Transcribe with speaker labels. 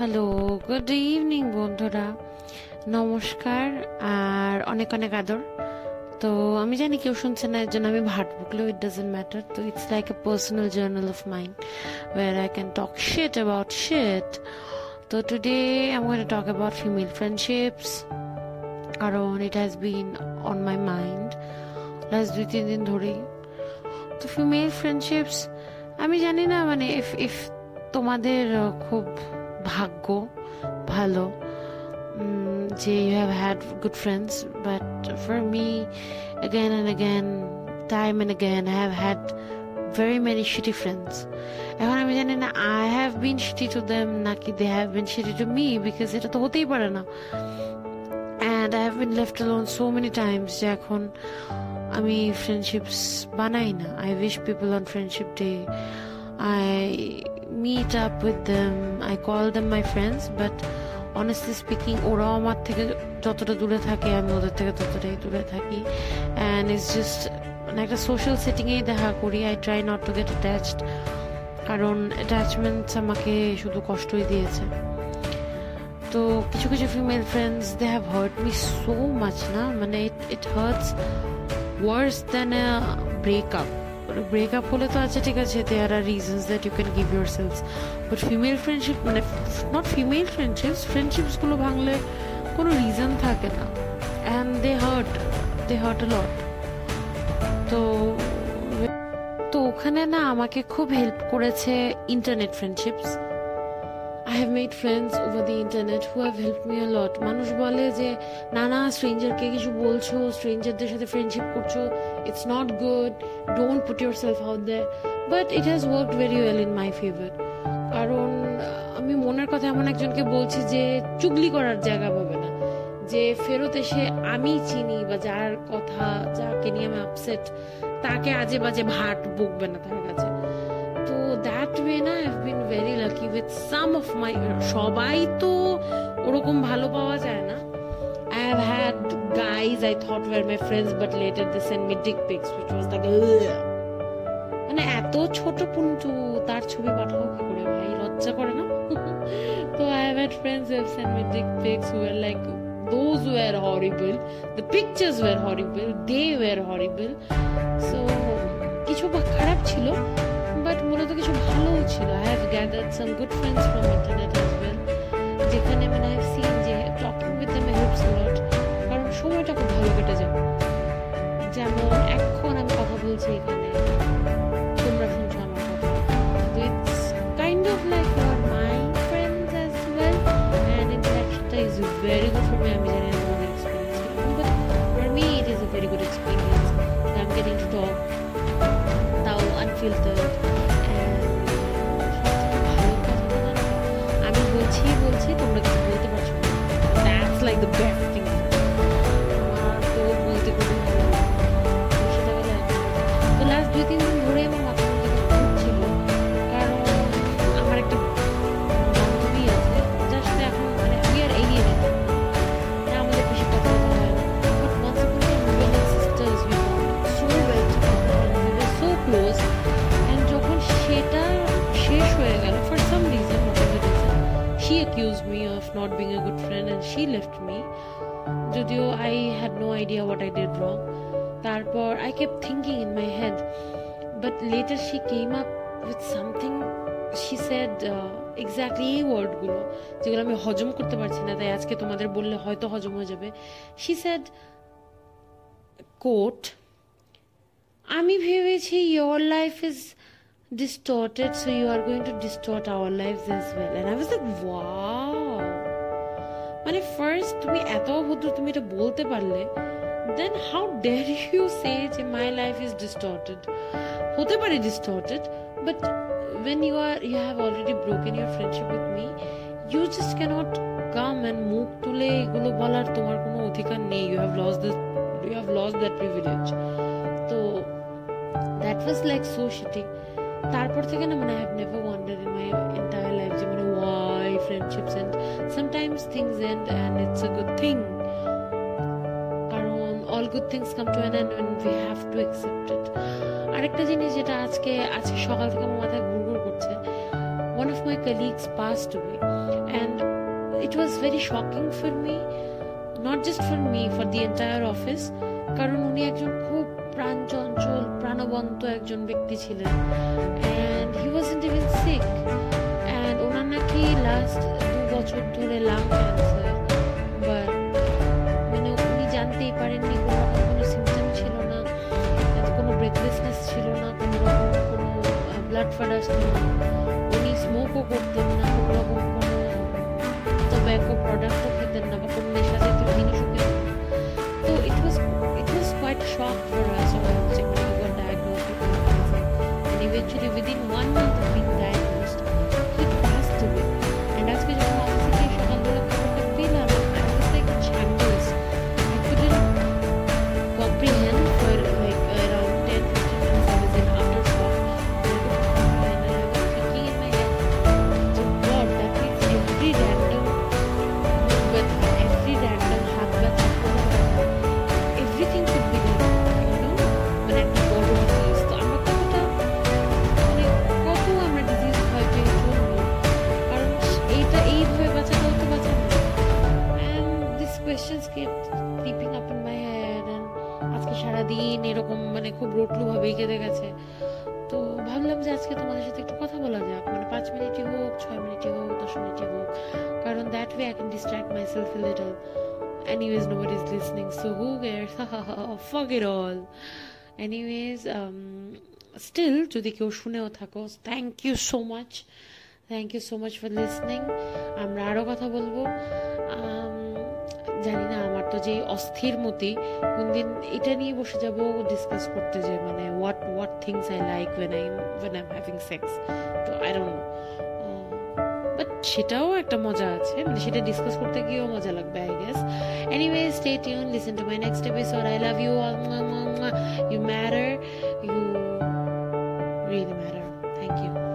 Speaker 1: Hello good evening বন্ধুরা। নমস্কার আর অনেক অনেক আদর। তো আমি জানি কেউ শুনছে না এর জন্য আমি ভাট বকলেও ইট ডাজেন্ট ম্যাটার তো it's like a personal journal of mind where I can talk shit about shit তো today I going to talk about female friendships কারণ it has been on my mind last দুই, তিন দিন ধরেই। তো female friendships আমি জানি না মানে ইফ ইফ তোমাদের খুব ভাগ্য ভালো উম, যে you have had good friends but for me again and again time and again I have had very many shitty friends. এখন আমি জানি না I have been shitty to them নাকি they have been shitty to me because এটা তো হতেই পারে না। And I have been left alone so many times যে এখন আমি ফ্রেন্ডশিপস বানাই না। I wish people on friendship day I meet up with them I call them my friends but honestly speaking ওরাও আমার থেকে যতটা দূরে থাকে, আমি ওদের থেকে ততটাই দূরে থাকি। অ্যান্ড ইটস জাস্ট মানে একটা সোশ্যাল সেটিংয়েই দেখা করি। I try not to get attached কারণ অ্যাটাচমেন্টস আমাকে শুধু কষ্টই দিয়েছে। তো কিছু কিছু female friends they have hurt me so much না? মানে it it hurts worse than a breakup breakup হলে তো আছে ঠিক আছে there are reasons that you can give yourselves but female friendship মানে নট ফিমেল ফ্রেন্ডশিপস ফ্রেন্ডশিপসগুলো ভাঙলে কোনো রিজন থাকে না। And they hurt they hurt a lot তো তো ওখানে না আমাকে খুব হেল্প করেছে internet friendships I have made friends over the internet who have help me lot মানুষ বলে যে না না স্ট্রেঞ্জারকে কিছু বলছো, স্ট্রেঞ্জারদের সাথে ফ্রেন্ডশিপ করছ it's not good don't put yourself out there but it has work very well in my favour কারণ আমি মনের কথা এমন একজনকে বলছি যে, চুগলি করার জায়গা পাবে না। যে ফেরত এসে আমি চিনি বা যার কথা, যাকে নিয়ে আমি আপসেট তাকে আজে বাজে ভাট বকবে না তার কাছে। তো দ্যাট ওয়ে না very lucky with some of my সবাই তো ওরকম ভালো পাওয়া যায় না I have had guys I thought were my friends, but later they sent me dick pics, which was like, মানে এত ছোট পুঞ্চু তার ছবি পাঠাও কি করে ভাই লজ্জা করে না তো I have had friends who have sent me dick pics who were like, those were horrible. The pictures were horrible. They were horrible. So কিছু খারাপ ছিল বাট মূলত কিছু ভালোও ছিল। I have gathered some good friends from internet as well যেখানে মানে I seen যে talking with them helps lot কারণ সময়টা খুব ভালো কেটে যায়। যেমন এখন আমি কথা বলছি এখানে, তোমরা শুনছো আমার কথা। তো it's kind of like your my friends as well and ইন্টারাকশনটা is very good for me আমি জানি না experience but for me it is a very good experience I am getting to talk তাও আনফিল্টার্ড আমি বলছি? তোমরা কিছু বলতে পারছ that's like the best thing তো বলতে খুবই তো লাস্ট দুই, তিন দিন accused me of not being a good friend and she left me যদিও I had no idea what I did wrong তারপর I kept thinking in my head but later she came up with something she said uh, exactly এই ওয়ার্ডগুলো যেগুলো আমি হজম করতে পারছি না তাই আজকে তোমাদের বললে হয়তো হজম হয়ে যাবে she said কোট আমি ভেবেছি your life is distorted so you are going to distort our lives as well and I was like wow মানে ফার্স্ট তুমি এত অভদ্র তুমি এটা বলতে পারলে then how dare you say যে মাই লাইফ ইজ ডিস্টর্টেড হতে পারে distorted but when you are you have already broken your friendship with me you just cannot come and মুখ তুলে এগুলো বলার তোমার কোনো অধিকার নেই you have lost this you have lost that privilege তো that was like so shitty তারপর থেকে না মানে I have never wonder in my entire life যে মানে why friendships end sometimes things end and it's a good thing কারণ all good things come to an end when we have to accept it আরেকটা জিনিস যেটা আজকে আজকে সকাল থেকে আমার মাথায় ঘুরঘুর করছে, one of my colleagues passed away and it was very shocking for me, not just for me, for the entire office, কারণ উনি একজন খুব প্রাণচঞ্চল, প্রাণবন্ত একজন ব্যক্তি ছিলেন। And he in even sick. And ওনার নাকি লাস্ট দু বছর ধরে লাং ক্যান্সার বাট মানে উনি জানতেই পারেননি কোনো রকম কোনো সিমটম ছিল না কোনো ব্রেথলেসনেস ছিল না, কোনো রকম কোনো ব্লাড ফাড আসতো না। উনি স্মোকও করতেন না, কোনো রকম কোনো টোব্যাকো কেটে গেছে। তো ভাবলাম যে আজকে তোমাদের সাথে একটু কথা বলা যাক। মানে পাঁচ মিনিটই হোক, ছয় মিনিটই হোক, দশ মিনিটই হোক। কারণ that way I can distract myself little anyways nobody's listening, so who cares? Fuck it all anyways um still, যদি কেউ শুনেও থাকো thank you so much thank you so much for listening আমরা আরও কথা বলব। জানি না, আমার তো যে অস্থির মতি কোন দিন এটা নিয়ে বসে যাব ডিসকাস করতে যে মানে what what things I like when I when I am having sex তো আই ডোন্ট নো বাট সেটাও একটা মজা আছে মানে সেটা ডিসকাস করতে গিয়েও মজা লাগবে I guess anyway stay tune listen to my next episode I love you you matter you really matter thank you